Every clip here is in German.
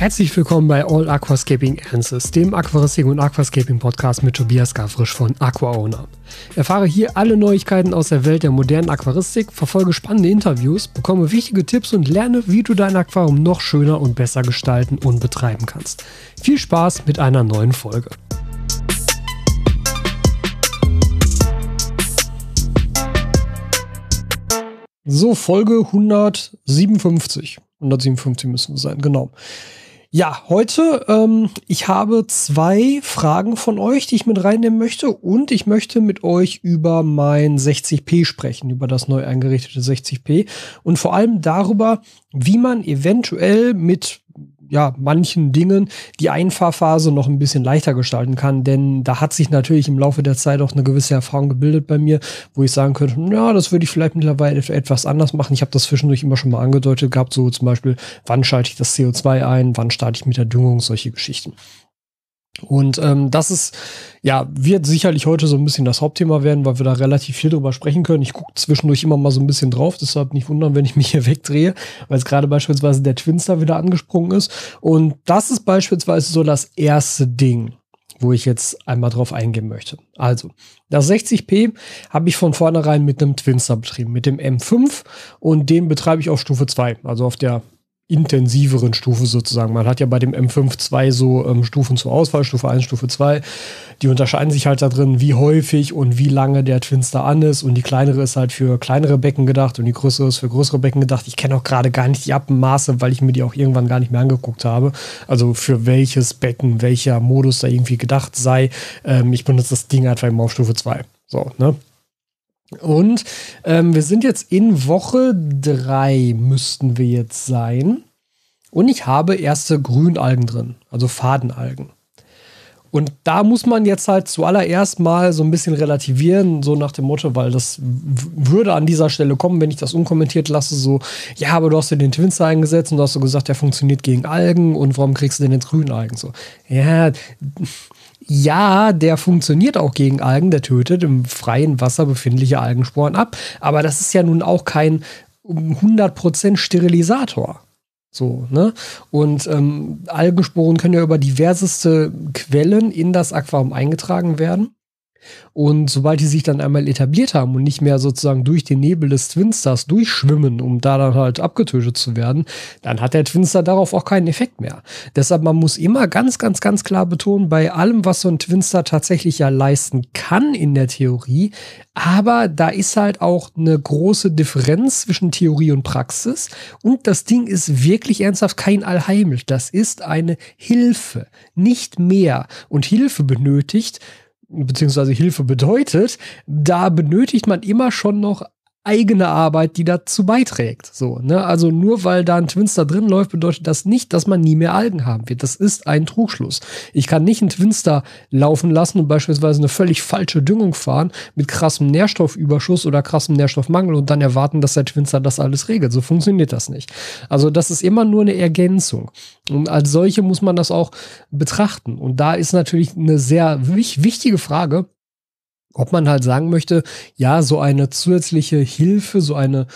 Herzlich willkommen bei All Aquascaping Answers, dem Aquaristik und Aquascaping Podcast mit Tobias Gavrisch von AquaOwner. Erfahre hier alle Neuigkeiten aus der Welt der modernen Aquaristik, verfolge spannende Interviews, bekomme wichtige Tipps und lerne, wie du dein Aquarium noch schöner und besser gestalten und betreiben kannst. Viel Spaß mit einer neuen Folge. So, Folge 157. 157 müssen es sein, genau. Ja, heute, ähm, ich habe zwei Fragen von euch, die ich mit reinnehmen möchte. Und ich möchte mit euch über mein 60p sprechen, über das neu eingerichtete 60p. Und vor allem darüber, wie man eventuell mit ja, manchen Dingen die Einfahrphase noch ein bisschen leichter gestalten kann. Denn da hat sich natürlich im Laufe der Zeit auch eine gewisse Erfahrung gebildet bei mir, wo ich sagen könnte, ja, das würde ich vielleicht mittlerweile etwas anders machen. Ich habe das zwischendurch immer schon mal angedeutet gehabt, so zum Beispiel, wann schalte ich das CO2 ein, wann starte ich mit der Düngung, solche Geschichten. Und ähm, das ist, ja, wird sicherlich heute so ein bisschen das Hauptthema werden, weil wir da relativ viel drüber sprechen können. Ich gucke zwischendurch immer mal so ein bisschen drauf, deshalb nicht wundern, wenn ich mich hier wegdrehe, weil es gerade beispielsweise der Twinster wieder angesprungen ist. Und das ist beispielsweise so das erste Ding, wo ich jetzt einmal drauf eingehen möchte. Also, das 60p habe ich von vornherein mit einem Twinster betrieben, mit dem M5 und den betreibe ich auf Stufe 2, also auf der intensiveren Stufe sozusagen. Man hat ja bei dem M5 zwei so ähm, Stufen zur Auswahl, Stufe 1, Stufe 2. Die unterscheiden sich halt da drin, wie häufig und wie lange der Twinster an ist. Und die kleinere ist halt für kleinere Becken gedacht und die größere ist für größere Becken gedacht. Ich kenne auch gerade gar nicht die Abmaße, weil ich mir die auch irgendwann gar nicht mehr angeguckt habe. Also für welches Becken, welcher Modus da irgendwie gedacht sei. Ähm, ich benutze das Ding einfach immer auf Stufe 2. So, ne? Und ähm, wir sind jetzt in Woche 3 müssten wir jetzt sein. Und ich habe erste Grünalgen drin, also Fadenalgen. Und da muss man jetzt halt zuallererst mal so ein bisschen relativieren, so nach dem Motto, weil das würde an dieser Stelle kommen, wenn ich das unkommentiert lasse, so, ja, aber du hast dir den Twinster eingesetzt und du hast so gesagt, der funktioniert gegen Algen und warum kriegst du denn jetzt Grünalgen? So, ja, ja, der funktioniert auch gegen Algen, der tötet im freien Wasser befindliche Algensporen ab. Aber das ist ja nun auch kein 100% Sterilisator. So, ne? Und ähm, Algensporen können ja über diverseste Quellen in das Aquarium eingetragen werden. Und sobald die sich dann einmal etabliert haben und nicht mehr sozusagen durch den Nebel des Twinsters durchschwimmen, um da dann halt abgetötet zu werden, dann hat der Twinster darauf auch keinen Effekt mehr. Deshalb, man muss immer ganz, ganz, ganz klar betonen, bei allem, was so ein Twinster tatsächlich ja leisten kann in der Theorie, aber da ist halt auch eine große Differenz zwischen Theorie und Praxis. Und das Ding ist wirklich ernsthaft kein Allheimlich. Das ist eine Hilfe, nicht mehr. Und Hilfe benötigt beziehungsweise Hilfe bedeutet, da benötigt man immer schon noch eigene Arbeit, die dazu beiträgt. So, ne? Also nur weil da ein Twinster drin läuft, bedeutet das nicht, dass man nie mehr Algen haben wird. Das ist ein Trugschluss. Ich kann nicht einen Twinster laufen lassen und beispielsweise eine völlig falsche Düngung fahren mit krassem Nährstoffüberschuss oder krassem Nährstoffmangel und dann erwarten, dass der Twinster das alles regelt. So funktioniert das nicht. Also das ist immer nur eine Ergänzung. Und als solche muss man das auch betrachten. Und da ist natürlich eine sehr wichtige Frage, ob man halt sagen möchte, ja, so eine zusätzliche Hilfe, so eine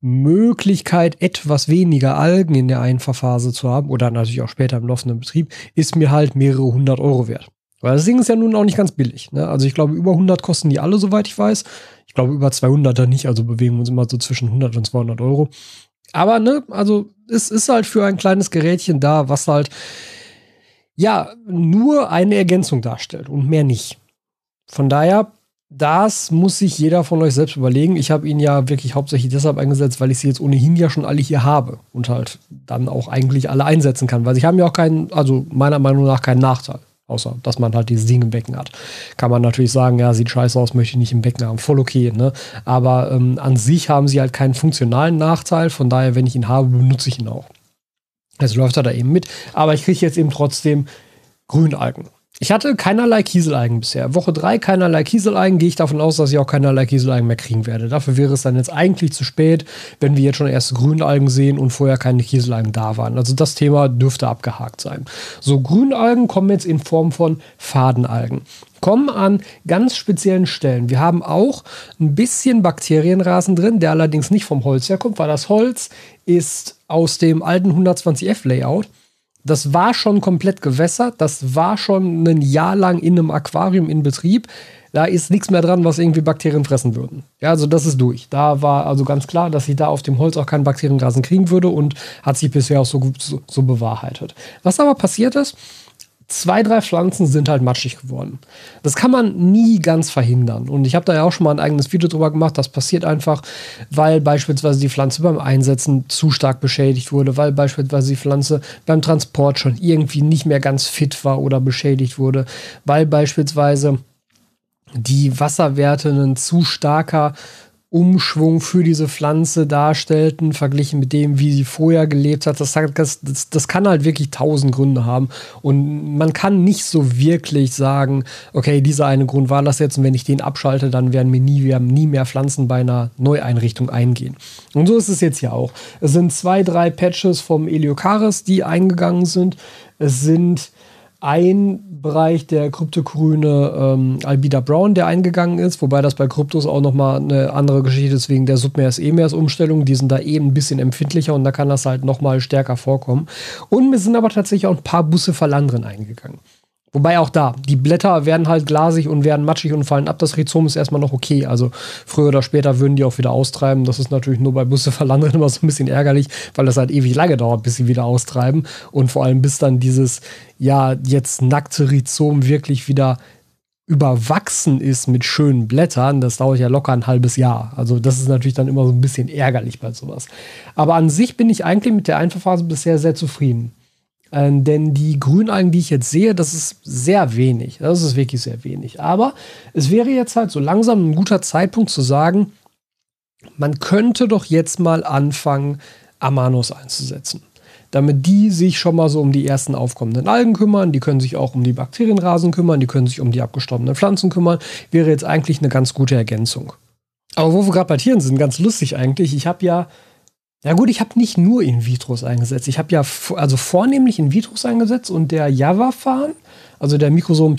Möglichkeit, etwas weniger Algen in der Einfahrphase zu haben oder natürlich auch später im laufenden Betrieb, ist mir halt mehrere hundert Euro wert. Weil das Ding ist ja nun auch nicht ganz billig. Ne? Also ich glaube, über 100 kosten die alle, soweit ich weiß. Ich glaube, über 200 dann nicht. Also bewegen wir uns immer so zwischen 100 und 200 Euro. Aber ne, also es ist halt für ein kleines Gerätchen da, was halt ja nur eine Ergänzung darstellt und mehr nicht. Von daher das muss sich jeder von euch selbst überlegen. Ich habe ihn ja wirklich hauptsächlich deshalb eingesetzt, weil ich sie jetzt ohnehin ja schon alle hier habe und halt dann auch eigentlich alle einsetzen kann, weil sie haben ja auch keinen, also meiner Meinung nach keinen Nachteil. Außer, dass man halt dieses Ding im Becken hat. Kann man natürlich sagen, ja, sieht scheiße aus, möchte ich nicht im Becken haben. Voll okay, ne? Aber ähm, an sich haben sie halt keinen funktionalen Nachteil. Von daher, wenn ich ihn habe, benutze ich ihn auch. Jetzt läuft er da eben mit. Aber ich kriege jetzt eben trotzdem Grünalgen. Ich hatte keinerlei Kieseleigen bisher. Woche drei keinerlei Kieseleigen. Gehe ich davon aus, dass ich auch keinerlei Kieseleigen mehr kriegen werde. Dafür wäre es dann jetzt eigentlich zu spät, wenn wir jetzt schon erste Grünalgen sehen und vorher keine Kieseleigen da waren. Also das Thema dürfte abgehakt sein. So, Grünalgen kommen jetzt in Form von Fadenalgen. Kommen an ganz speziellen Stellen. Wir haben auch ein bisschen Bakterienrasen drin, der allerdings nicht vom Holz herkommt, weil das Holz ist aus dem alten 120F Layout Das war schon komplett gewässert, das war schon ein Jahr lang in einem Aquarium in Betrieb. Da ist nichts mehr dran, was irgendwie Bakterien fressen würden. Ja, also das ist durch. Da war also ganz klar, dass ich da auf dem Holz auch keinen Bakteriengrasen kriegen würde und hat sich bisher auch so so, so bewahrheitet. Was aber passiert ist, zwei, drei Pflanzen sind halt matschig geworden. Das kann man nie ganz verhindern. Und ich habe da ja auch schon mal ein eigenes Video drüber gemacht. Das passiert einfach, weil beispielsweise die Pflanze beim Einsetzen zu stark beschädigt wurde, weil beispielsweise die Pflanze beim Transport schon irgendwie nicht mehr ganz fit war oder beschädigt wurde, weil beispielsweise die Wasserwerte ein zu starker Umschwung für diese Pflanze darstellten, verglichen mit dem, wie sie vorher gelebt hat. Das, das, das, kann halt wirklich tausend Gründe haben. Und man kann nicht so wirklich sagen, okay, dieser eine Grund war das jetzt und wenn ich den abschalte, dann werden mir nie, wir nie mehr Pflanzen bei einer Neueinrichtung eingehen. Und so ist es jetzt ja auch. Es sind zwei, drei Patches vom Eliocaris, die eingegangen sind. Es sind ein Bereich der kryptogrüne ähm, Albida Brown, der eingegangen ist, wobei das bei Kryptos auch nochmal eine andere Geschichte ist wegen der Submers-Emers-Umstellung. Die sind da eben ein bisschen empfindlicher und da kann das halt nochmal stärker vorkommen. Und mir sind aber tatsächlich auch ein paar Busse Verlandren eingegangen. Wobei auch da, die Blätter werden halt glasig und werden matschig und fallen ab. Das Rhizom ist erstmal noch okay. Also früher oder später würden die auch wieder austreiben. Das ist natürlich nur bei Busse verlandern immer so ein bisschen ärgerlich, weil das halt ewig lange dauert, bis sie wieder austreiben. Und vor allem bis dann dieses, ja, jetzt nackte Rhizom wirklich wieder überwachsen ist mit schönen Blättern, das dauert ja locker ein halbes Jahr. Also das ist natürlich dann immer so ein bisschen ärgerlich bei sowas. Aber an sich bin ich eigentlich mit der Einfachphase bisher sehr zufrieden. Ähm, denn die Grünalgen, die ich jetzt sehe, das ist sehr wenig. Das ist wirklich sehr wenig. Aber es wäre jetzt halt so langsam ein guter Zeitpunkt zu sagen, man könnte doch jetzt mal anfangen, Amanos einzusetzen. Damit die sich schon mal so um die ersten aufkommenden Algen kümmern, die können sich auch um die Bakterienrasen kümmern, die können sich um die abgestorbenen Pflanzen kümmern, wäre jetzt eigentlich eine ganz gute Ergänzung. Aber wo wir gerade bei Tieren sind, ganz lustig eigentlich. Ich habe ja ja gut, ich habe nicht nur In-Vitros eingesetzt. Ich habe ja also vornehmlich In-Vitros eingesetzt und der Java-Farn, also der Mikrosom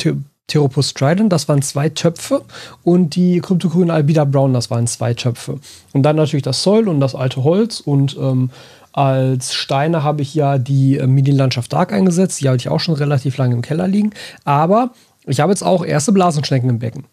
Theropus Trident, das waren zwei Töpfe und die Kryptogrüne Albida Brown, das waren zwei Töpfe. Und dann natürlich das Soil und das alte Holz und ähm, als Steine habe ich ja die äh, Medienlandschaft Dark eingesetzt. Die hatte ich auch schon relativ lange im Keller liegen. Aber ich habe jetzt auch erste Blasenschnecken im Becken.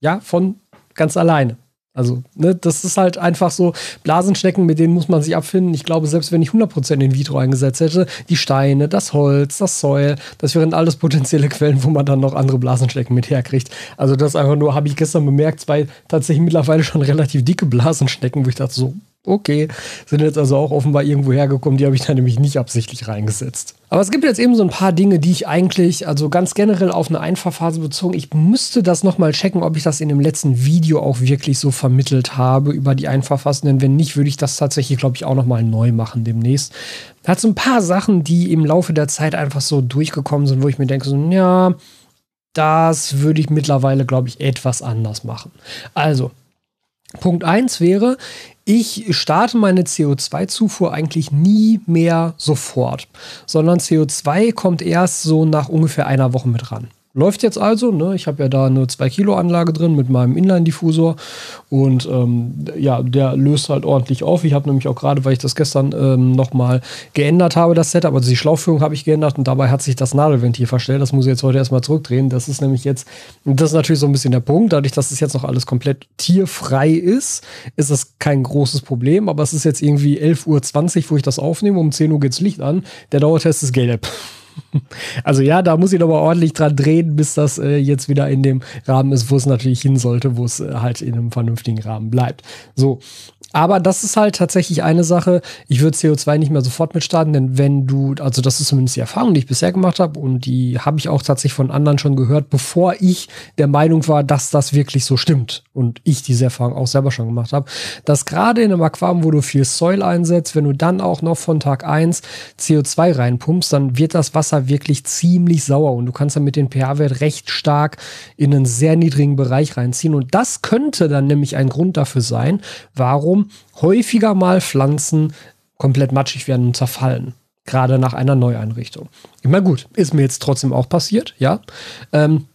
Ja, von ganz alleine. Also, ne, das ist halt einfach so, Blasenschnecken, mit denen muss man sich abfinden. Ich glaube, selbst wenn ich 100% in vitro eingesetzt hätte, die Steine, das Holz, das Säul, das wären alles potenzielle Quellen, wo man dann noch andere Blasenschnecken mit herkriegt. Also, das einfach nur, habe ich gestern bemerkt, zwei tatsächlich mittlerweile schon relativ dicke Blasenschnecken, wo ich dachte, so, Okay, sind jetzt also auch offenbar irgendwo hergekommen, die habe ich da nämlich nicht absichtlich reingesetzt. Aber es gibt jetzt eben so ein paar Dinge, die ich eigentlich, also ganz generell auf eine Einfachphase bezogen, ich müsste das nochmal checken, ob ich das in dem letzten Video auch wirklich so vermittelt habe über die Einfachphasen, denn wenn nicht, würde ich das tatsächlich, glaube ich, auch nochmal neu machen demnächst. Hat so ein paar Sachen, die im Laufe der Zeit einfach so durchgekommen sind, wo ich mir denke, so, ja, das würde ich mittlerweile, glaube ich, etwas anders machen. Also, Punkt 1 wäre, ich starte meine CO2-Zufuhr eigentlich nie mehr sofort, sondern CO2 kommt erst so nach ungefähr einer Woche mit ran. Läuft jetzt also, ne? ich habe ja da eine 2 Kilo Anlage drin mit meinem Inline-Diffusor und ähm, ja, der löst halt ordentlich auf. Ich habe nämlich auch gerade, weil ich das gestern ähm, nochmal geändert habe, das Setup, also die Schlauchführung habe ich geändert und dabei hat sich das Nadelventil verstellt. Das muss ich jetzt heute erstmal zurückdrehen. Das ist nämlich jetzt, das ist natürlich so ein bisschen der Punkt, dadurch, dass es jetzt noch alles komplett tierfrei ist, ist das kein großes Problem, aber es ist jetzt irgendwie 11.20 Uhr, wo ich das aufnehme, um 10 Uhr geht's Licht an. Der Dauertest ist gelb. Also ja, da muss ich aber ordentlich dran drehen, bis das äh, jetzt wieder in dem Rahmen ist, wo es natürlich hin sollte, wo es äh, halt in einem vernünftigen Rahmen bleibt. So, aber das ist halt tatsächlich eine Sache. Ich würde CO2 nicht mehr sofort mitstarten, denn wenn du, also das ist zumindest die Erfahrung, die ich bisher gemacht habe und die habe ich auch tatsächlich von anderen schon gehört, bevor ich der Meinung war, dass das wirklich so stimmt und ich diese Erfahrung auch selber schon gemacht habe, dass gerade in einem Aquarium, wo du viel Soil einsetzt, wenn du dann auch noch von Tag 1 CO2 reinpumpst, dann wird das Wasser wirklich ziemlich sauer und du kannst dann mit dem pH-Wert recht stark in einen sehr niedrigen Bereich reinziehen und das könnte dann nämlich ein Grund dafür sein, warum häufiger mal Pflanzen komplett matschig werden und zerfallen. Gerade nach einer Neueinrichtung. Ich meine, gut, ist mir jetzt trotzdem auch passiert, ja. Ähm,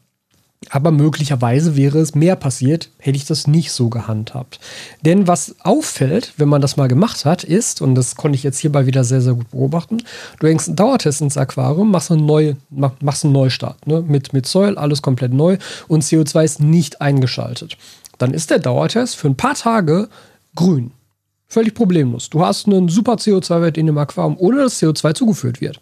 Aber möglicherweise wäre es mehr passiert, hätte ich das nicht so gehandhabt. Denn was auffällt, wenn man das mal gemacht hat, ist, und das konnte ich jetzt hierbei wieder sehr, sehr gut beobachten, du hängst einen Dauertest ins Aquarium, machst einen, neu, machst einen Neustart ne? mit, mit Soil, alles komplett neu und CO2 ist nicht eingeschaltet. Dann ist der Dauertest für ein paar Tage grün. Völlig problemlos. Du hast einen super CO2-Wert in dem Aquarium, ohne dass CO2 zugeführt wird.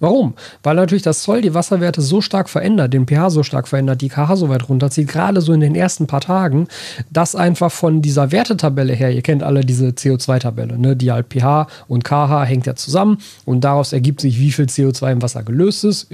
Warum? Weil natürlich das Zoll die Wasserwerte so stark verändert, den pH so stark verändert, die KH so weit runterzieht, gerade so in den ersten paar Tagen, dass einfach von dieser Wertetabelle her, ihr kennt alle diese CO2-Tabelle, ne, die halt pH und KH hängt ja zusammen und daraus ergibt sich, wie viel CO2 im Wasser gelöst ist,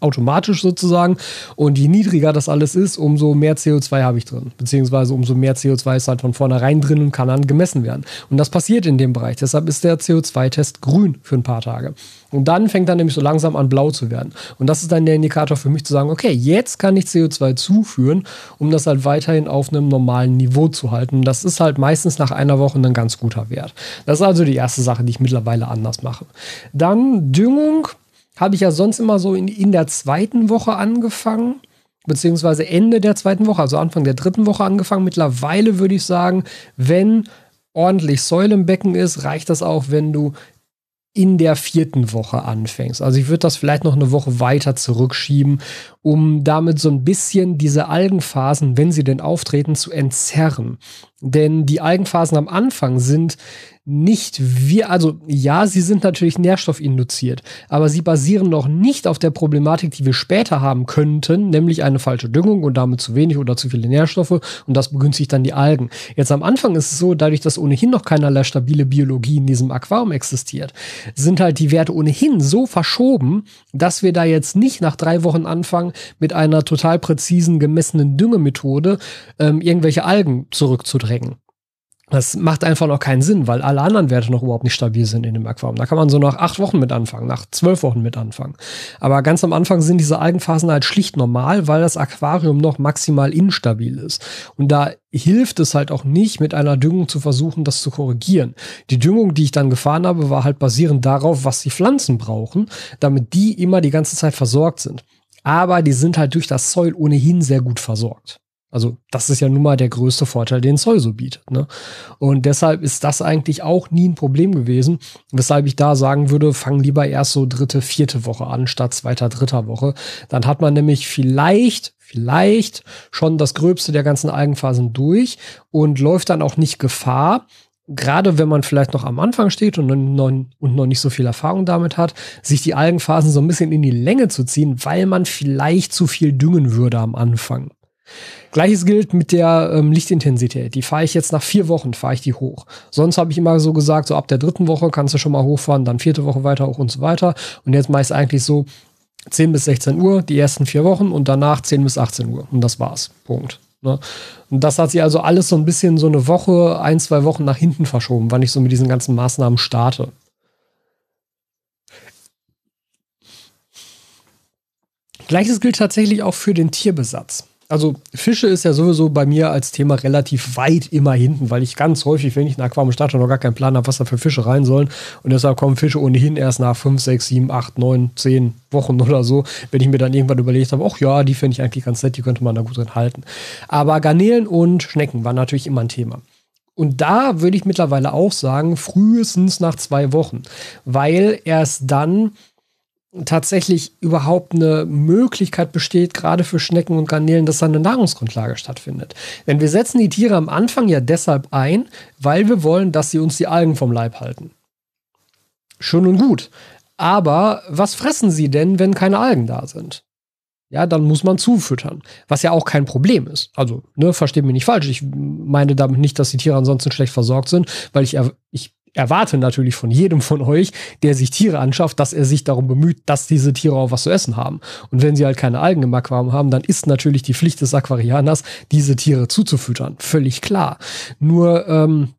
automatisch sozusagen. Und je niedriger das alles ist, umso mehr CO2 habe ich drin. Beziehungsweise umso mehr CO2 ist halt von vornherein drin und kann dann gemessen werden. Und das passiert in dem Bereich. Deshalb ist der CO2-Test grün für ein paar Tage. Und dann fängt er nämlich so langsam an blau zu werden. Und das ist dann der Indikator für mich zu sagen, okay, jetzt kann ich CO2 zuführen, um das halt weiterhin auf einem normalen Niveau zu halten. Das ist halt meistens nach einer Woche ein ganz guter Wert. Das ist also die erste Sache, die ich mittlerweile anders mache. Dann Düngung habe ich ja sonst immer so in, in der zweiten Woche angefangen, beziehungsweise Ende der zweiten Woche, also Anfang der dritten Woche angefangen. Mittlerweile würde ich sagen, wenn ordentlich Säule im Becken ist, reicht das auch, wenn du in der vierten Woche anfängst. Also ich würde das vielleicht noch eine Woche weiter zurückschieben, um damit so ein bisschen diese Algenphasen, wenn sie denn auftreten, zu entzerren. Denn die Algenphasen am Anfang sind nicht wir, also ja, sie sind natürlich nährstoffinduziert, aber sie basieren noch nicht auf der Problematik, die wir später haben könnten, nämlich eine falsche Düngung und damit zu wenig oder zu viele Nährstoffe und das begünstigt dann die Algen. Jetzt am Anfang ist es so, dadurch, dass ohnehin noch keinerlei stabile Biologie in diesem Aquarium existiert, sind halt die Werte ohnehin so verschoben, dass wir da jetzt nicht nach drei Wochen anfangen, mit einer total präzisen gemessenen Düngemethode ähm, irgendwelche Algen zurückzudrängen. Das macht einfach noch keinen Sinn, weil alle anderen Werte noch überhaupt nicht stabil sind in dem Aquarium. Da kann man so nach acht Wochen mit anfangen, nach zwölf Wochen mit anfangen. Aber ganz am Anfang sind diese Algenphasen halt schlicht normal, weil das Aquarium noch maximal instabil ist. Und da hilft es halt auch nicht, mit einer Düngung zu versuchen, das zu korrigieren. Die Düngung, die ich dann gefahren habe, war halt basierend darauf, was die Pflanzen brauchen, damit die immer die ganze Zeit versorgt sind. Aber die sind halt durch das Soil ohnehin sehr gut versorgt. Also das ist ja nun mal der größte Vorteil, den Zoll so bietet. Ne? Und deshalb ist das eigentlich auch nie ein Problem gewesen, weshalb ich da sagen würde, fang lieber erst so dritte, vierte Woche an, statt zweiter, dritter Woche. Dann hat man nämlich vielleicht, vielleicht schon das Gröbste der ganzen Algenphasen durch und läuft dann auch nicht Gefahr, gerade wenn man vielleicht noch am Anfang steht und noch, und noch nicht so viel Erfahrung damit hat, sich die Algenphasen so ein bisschen in die Länge zu ziehen, weil man vielleicht zu viel düngen würde am Anfang. Gleiches gilt mit der ähm, Lichtintensität. Die fahre ich jetzt nach vier Wochen, fahre ich die hoch. Sonst habe ich immer so gesagt, so ab der dritten Woche kannst du schon mal hochfahren, dann vierte Woche weiter hoch und so weiter. Und jetzt es eigentlich so 10 bis 16 Uhr, die ersten vier Wochen und danach 10 bis 18 Uhr. Und das war's. Punkt. Ne? Und das hat sich also alles so ein bisschen so eine Woche, ein, zwei Wochen nach hinten verschoben, wann ich so mit diesen ganzen Maßnahmen starte. Gleiches gilt tatsächlich auch für den Tierbesatz. Also Fische ist ja sowieso bei mir als Thema relativ weit immer hinten, weil ich ganz häufig, wenn ich in Aquarium starte, noch gar keinen Plan habe, was da für Fische rein sollen. Und deshalb kommen Fische ohnehin erst nach 5, 6, 7, 8, 9, 10 Wochen oder so, wenn ich mir dann irgendwann überlegt habe, ach ja, die finde ich eigentlich ganz nett, die könnte man da gut drin halten. Aber Garnelen und Schnecken waren natürlich immer ein Thema. Und da würde ich mittlerweile auch sagen, frühestens nach zwei Wochen, weil erst dann tatsächlich überhaupt eine Möglichkeit besteht, gerade für Schnecken und Garnelen, dass da eine Nahrungsgrundlage stattfindet. Denn wir setzen die Tiere am Anfang ja deshalb ein, weil wir wollen, dass sie uns die Algen vom Leib halten. Schön und gut. Aber was fressen sie denn, wenn keine Algen da sind? Ja, dann muss man zufüttern. Was ja auch kein Problem ist. Also, ne, versteht mich nicht falsch. Ich meine damit nicht, dass die Tiere ansonsten schlecht versorgt sind, weil ich, ich erwarte natürlich von jedem von euch, der sich Tiere anschafft, dass er sich darum bemüht, dass diese Tiere auch was zu essen haben. Und wenn sie halt keine Algen im Aquarium haben, dann ist natürlich die Pflicht des Aquarianers, diese Tiere zuzufüttern. Völlig klar. Nur ähm,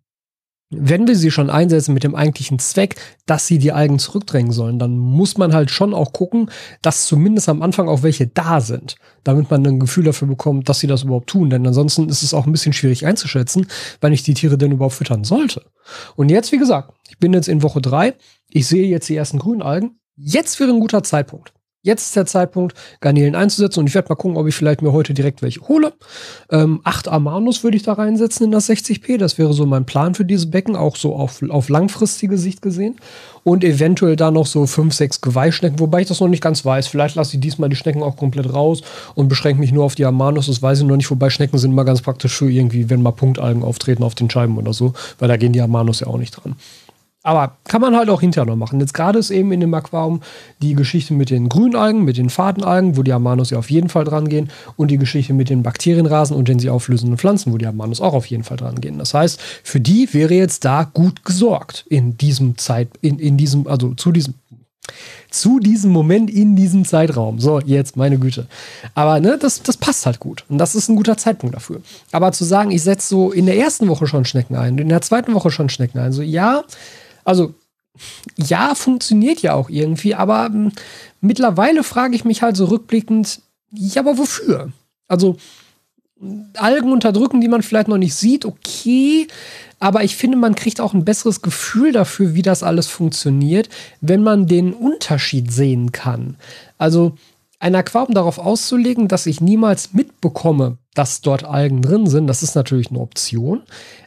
wenn wir sie schon einsetzen mit dem eigentlichen Zweck, dass sie die Algen zurückdrängen sollen, dann muss man halt schon auch gucken, dass zumindest am Anfang auch welche da sind, damit man ein Gefühl dafür bekommt, dass sie das überhaupt tun. Denn ansonsten ist es auch ein bisschen schwierig einzuschätzen, wann ich die Tiere denn überhaupt füttern sollte. Und jetzt, wie gesagt, ich bin jetzt in Woche drei, ich sehe jetzt die ersten grünen Algen. Jetzt wäre ein guter Zeitpunkt. Jetzt ist der Zeitpunkt, Garnelen einzusetzen und ich werde mal gucken, ob ich vielleicht mir heute direkt welche hole. Ähm, acht Amanus würde ich da reinsetzen in das 60p. Das wäre so mein Plan für dieses Becken, auch so auf, auf langfristige Sicht gesehen. Und eventuell da noch so fünf, sechs Geweihschnecken, wobei ich das noch nicht ganz weiß. Vielleicht lasse ich diesmal die Schnecken auch komplett raus und beschränke mich nur auf die Amanus. Das weiß ich noch nicht, wobei Schnecken sind immer ganz praktisch für irgendwie, wenn mal Punktalgen auftreten auf den Scheiben oder so, weil da gehen die Amanus ja auch nicht dran. Aber kann man halt auch hinterher noch machen. Jetzt gerade ist eben in dem Aquarium die Geschichte mit den Grünalgen, mit den Fadenalgen, wo die Amanus ja auf jeden Fall dran gehen, und die Geschichte mit den Bakterienrasen und den sie auflösenden Pflanzen, wo die Amanus auch auf jeden Fall dran gehen. Das heißt, für die wäre jetzt da gut gesorgt in diesem Zeit, in, in diesem, also zu diesem, zu diesem Moment in diesem Zeitraum. So, jetzt, meine Güte. Aber ne, das, das passt halt gut. Und das ist ein guter Zeitpunkt dafür. Aber zu sagen, ich setze so in der ersten Woche schon Schnecken ein, in der zweiten Woche schon Schnecken ein, so ja, also ja, funktioniert ja auch irgendwie, aber ähm, mittlerweile frage ich mich halt so rückblickend, ja, aber wofür? Also Algen unterdrücken, die man vielleicht noch nicht sieht, okay, aber ich finde, man kriegt auch ein besseres Gefühl dafür, wie das alles funktioniert, wenn man den Unterschied sehen kann. Also ein Aquarium darauf auszulegen, dass ich niemals mitbekomme, dass dort Algen drin sind, das ist natürlich eine Option.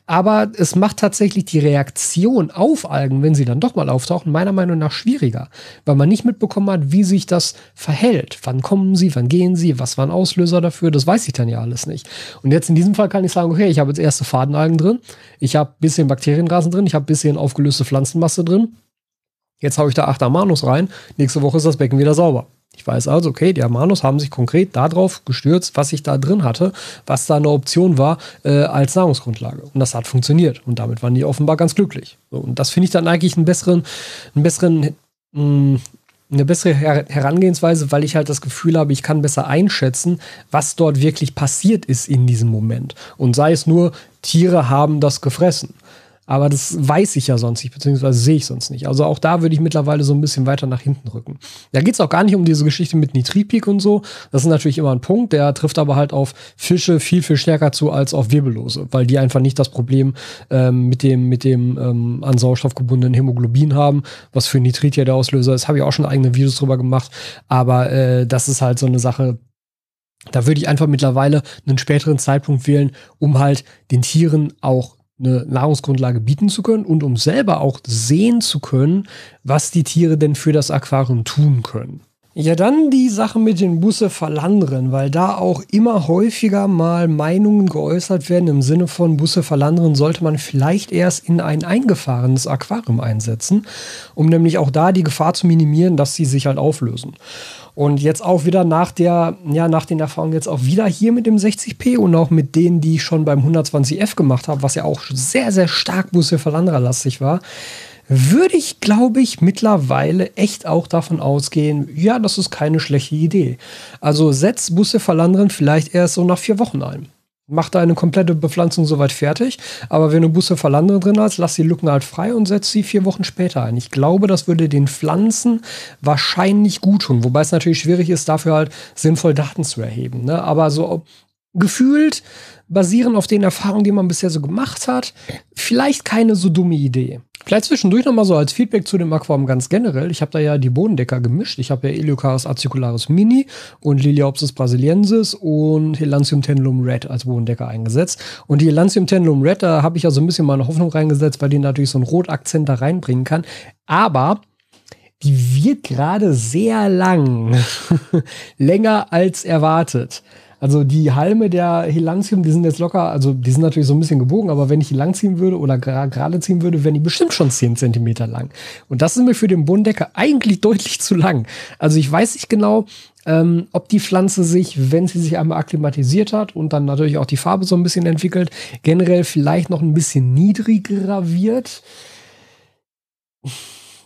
Aber es macht tatsächlich die Reaktion auf Algen, wenn sie dann doch mal auftauchen, meiner Meinung nach schwieriger, weil man nicht mitbekommen hat, wie sich das verhält. Wann kommen sie, wann gehen sie, was waren Auslöser dafür, das weiß ich dann ja alles nicht. Und jetzt in diesem Fall kann ich sagen, okay, ich habe jetzt erste Fadenalgen drin, ich habe bisschen Bakterienrasen drin, ich habe bisschen aufgelöste Pflanzenmasse drin. Jetzt haue ich da 8 Amanus rein, nächste Woche ist das Becken wieder sauber. Ich weiß also, okay, die Amanus haben sich konkret darauf gestürzt, was ich da drin hatte, was da eine Option war äh, als Nahrungsgrundlage. Und das hat funktioniert. Und damit waren die offenbar ganz glücklich. So, und das finde ich dann eigentlich einen besseren, einen besseren, mh, hm, eine bessere Her Herangehensweise, weil ich halt das Gefühl habe, ich kann besser einschätzen, was dort wirklich passiert ist in diesem Moment. Und sei es nur, Tiere haben das gefressen. Aber das weiß ich ja sonst nicht, beziehungsweise sehe ich sonst nicht. Also auch da würde ich mittlerweile so ein bisschen weiter nach hinten rücken. Da geht es auch gar nicht um diese Geschichte mit Nitritpeak und so. Das ist natürlich immer ein Punkt. Der trifft aber halt auf Fische viel, viel stärker zu als auf Wirbellose, weil die einfach nicht das Problem ähm, mit dem, mit dem ähm, an Sauerstoff gebundenen Hämoglobin haben, was für Nitrit ja der Auslöser ist. Habe ich auch schon eigene Videos drüber gemacht. Aber äh, das ist halt so eine Sache, da würde ich einfach mittlerweile einen späteren Zeitpunkt wählen, um halt den Tieren auch eine Nahrungsgrundlage bieten zu können und um selber auch sehen zu können, was die Tiere denn für das Aquarium tun können. Ja, dann die Sache mit den Busse verlandern, weil da auch immer häufiger mal Meinungen geäußert werden im Sinne von Busse verlandern sollte man vielleicht erst in ein eingefahrenes Aquarium einsetzen, um nämlich auch da die Gefahr zu minimieren, dass sie sich halt auflösen. Und jetzt auch wieder nach der, ja, nach den Erfahrungen jetzt auch wieder hier mit dem 60p und auch mit denen, die ich schon beim 120f gemacht habe, was ja auch sehr, sehr stark Busse lastig war, würde ich, glaube ich, mittlerweile echt auch davon ausgehen, ja, das ist keine schlechte Idee. Also setz Busse vielleicht erst so nach vier Wochen ein mach deine komplette Bepflanzung soweit fertig. Aber wenn du Busse Verlandre drin hast, lass die Lücken halt frei und setz sie vier Wochen später ein. Ich glaube, das würde den Pflanzen wahrscheinlich gut tun. Wobei es natürlich schwierig ist, dafür halt sinnvoll Daten zu erheben. Ne? Aber so gefühlt, basierend auf den Erfahrungen, die man bisher so gemacht hat, vielleicht keine so dumme Idee. Vielleicht zwischendurch nochmal so als Feedback zu dem Aquarium ganz generell. Ich habe da ja die Bodendecker gemischt. Ich habe ja Eliocaris acicularis mini und Liliopsis brasiliensis und Helantium tenulum red als Bodendecker eingesetzt. Und die Helantium tenulum red, da habe ich ja so ein bisschen meine Hoffnung reingesetzt, weil die natürlich so einen Rotakzent da reinbringen kann. Aber die wird gerade sehr lang. Länger als erwartet. Also die Halme der Helantium, die sind jetzt locker, also die sind natürlich so ein bisschen gebogen, aber wenn ich die lang ziehen würde oder gerade ziehen würde, wären die bestimmt schon 10 Zentimeter lang. Und das ist mir für den Bodendecker eigentlich deutlich zu lang. Also ich weiß nicht genau, ähm, ob die Pflanze sich, wenn sie sich einmal akklimatisiert hat und dann natürlich auch die Farbe so ein bisschen entwickelt, generell vielleicht noch ein bisschen niedriger wird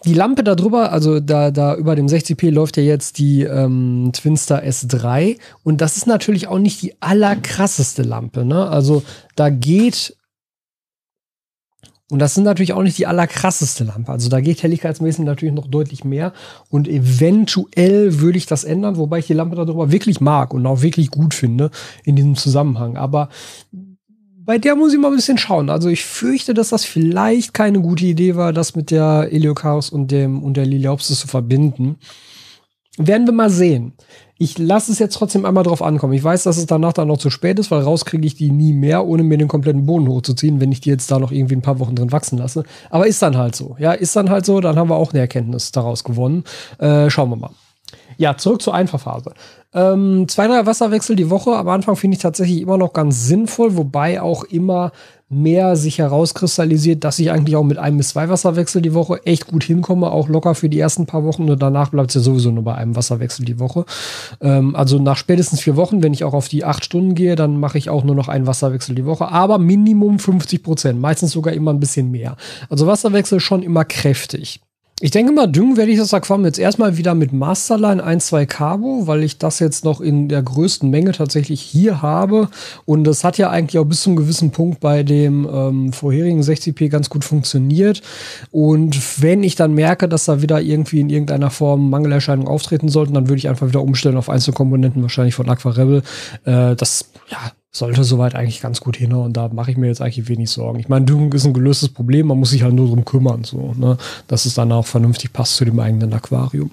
die Lampe da drüber, also da, da über dem 60p läuft ja jetzt die ähm, Twinstar S3 und das ist natürlich auch nicht die allerkrasseste Lampe, ne? Also da geht und das sind natürlich auch nicht die allerkrasseste Lampe. Also da geht helligkeitsmäßig natürlich noch deutlich mehr. Und eventuell würde ich das ändern, wobei ich die Lampe darüber wirklich mag und auch wirklich gut finde in diesem Zusammenhang. Aber bei der muss ich mal ein bisschen schauen. Also ich fürchte, dass das vielleicht keine gute Idee war, das mit der Eliochaos und dem und der Liliopsis zu verbinden. werden wir mal sehen. Ich lasse es jetzt trotzdem einmal drauf ankommen. Ich weiß, dass es danach dann noch zu spät ist, weil raus kriege ich die nie mehr, ohne mir den kompletten Boden hochzuziehen, wenn ich die jetzt da noch irgendwie ein paar Wochen drin wachsen lasse. Aber ist dann halt so. Ja, ist dann halt so. Dann haben wir auch eine Erkenntnis daraus gewonnen. Äh, schauen wir mal. Ja, zurück zur Einfachphase. Ähm, zwei, drei Wasserwechsel die Woche. Am Anfang finde ich tatsächlich immer noch ganz sinnvoll, wobei auch immer mehr sich herauskristallisiert, dass ich eigentlich auch mit einem bis zwei Wasserwechsel die Woche echt gut hinkomme, auch locker für die ersten paar Wochen und danach bleibt es ja sowieso nur bei einem Wasserwechsel die Woche. Ähm, also nach spätestens vier Wochen, wenn ich auch auf die acht Stunden gehe, dann mache ich auch nur noch einen Wasserwechsel die Woche, aber Minimum 50 Prozent, meistens sogar immer ein bisschen mehr. Also Wasserwechsel schon immer kräftig. Ich denke mal, düngen werde ich das Aquarium jetzt erstmal wieder mit Masterline 1.2 Carbo, weil ich das jetzt noch in der größten Menge tatsächlich hier habe. Und das hat ja eigentlich auch bis zum gewissen Punkt bei dem ähm, vorherigen 60p ganz gut funktioniert. Und wenn ich dann merke, dass da wieder irgendwie in irgendeiner Form Mangelerscheinungen auftreten sollten, dann würde ich einfach wieder umstellen auf Einzelkomponenten, wahrscheinlich von Aquarelle. Äh, das ja, sollte soweit eigentlich ganz gut hin und da mache ich mir jetzt eigentlich wenig Sorgen. Ich meine, Düngung ist ein gelöstes Problem, man muss sich halt nur drum kümmern, so, ne, dass es dann auch vernünftig passt zu dem eigenen Aquarium.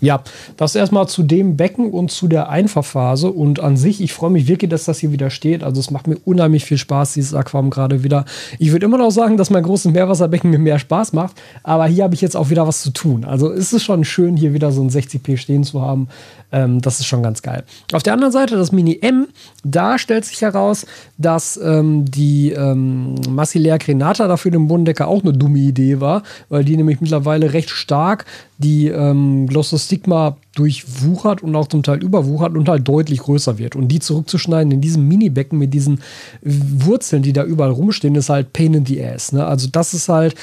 Ja, das erstmal zu dem Becken und zu der Einfachphase. Und an sich, ich freue mich wirklich, dass das hier wieder steht. Also es macht mir unheimlich viel Spaß, dieses Aquarium gerade wieder. Ich würde immer noch sagen, dass mein großes Meerwasserbecken mir mehr Spaß macht. Aber hier habe ich jetzt auch wieder was zu tun. Also ist es schon schön, hier wieder so ein 60p stehen zu haben. Ähm, das ist schon ganz geil. Auf der anderen Seite das Mini M, da stellt sich heraus, dass ähm, die ähm, Massilea Crenata dafür den Bodendecker auch eine dumme Idee war, weil die nämlich mittlerweile recht stark die ähm, Glossostigma durchwuchert und auch zum Teil überwuchert und halt deutlich größer wird. Und die zurückzuschneiden in diesem Mini-Becken mit diesen Wurzeln, die da überall rumstehen, ist halt Pain in the Ass. Ne? Also das ist halt,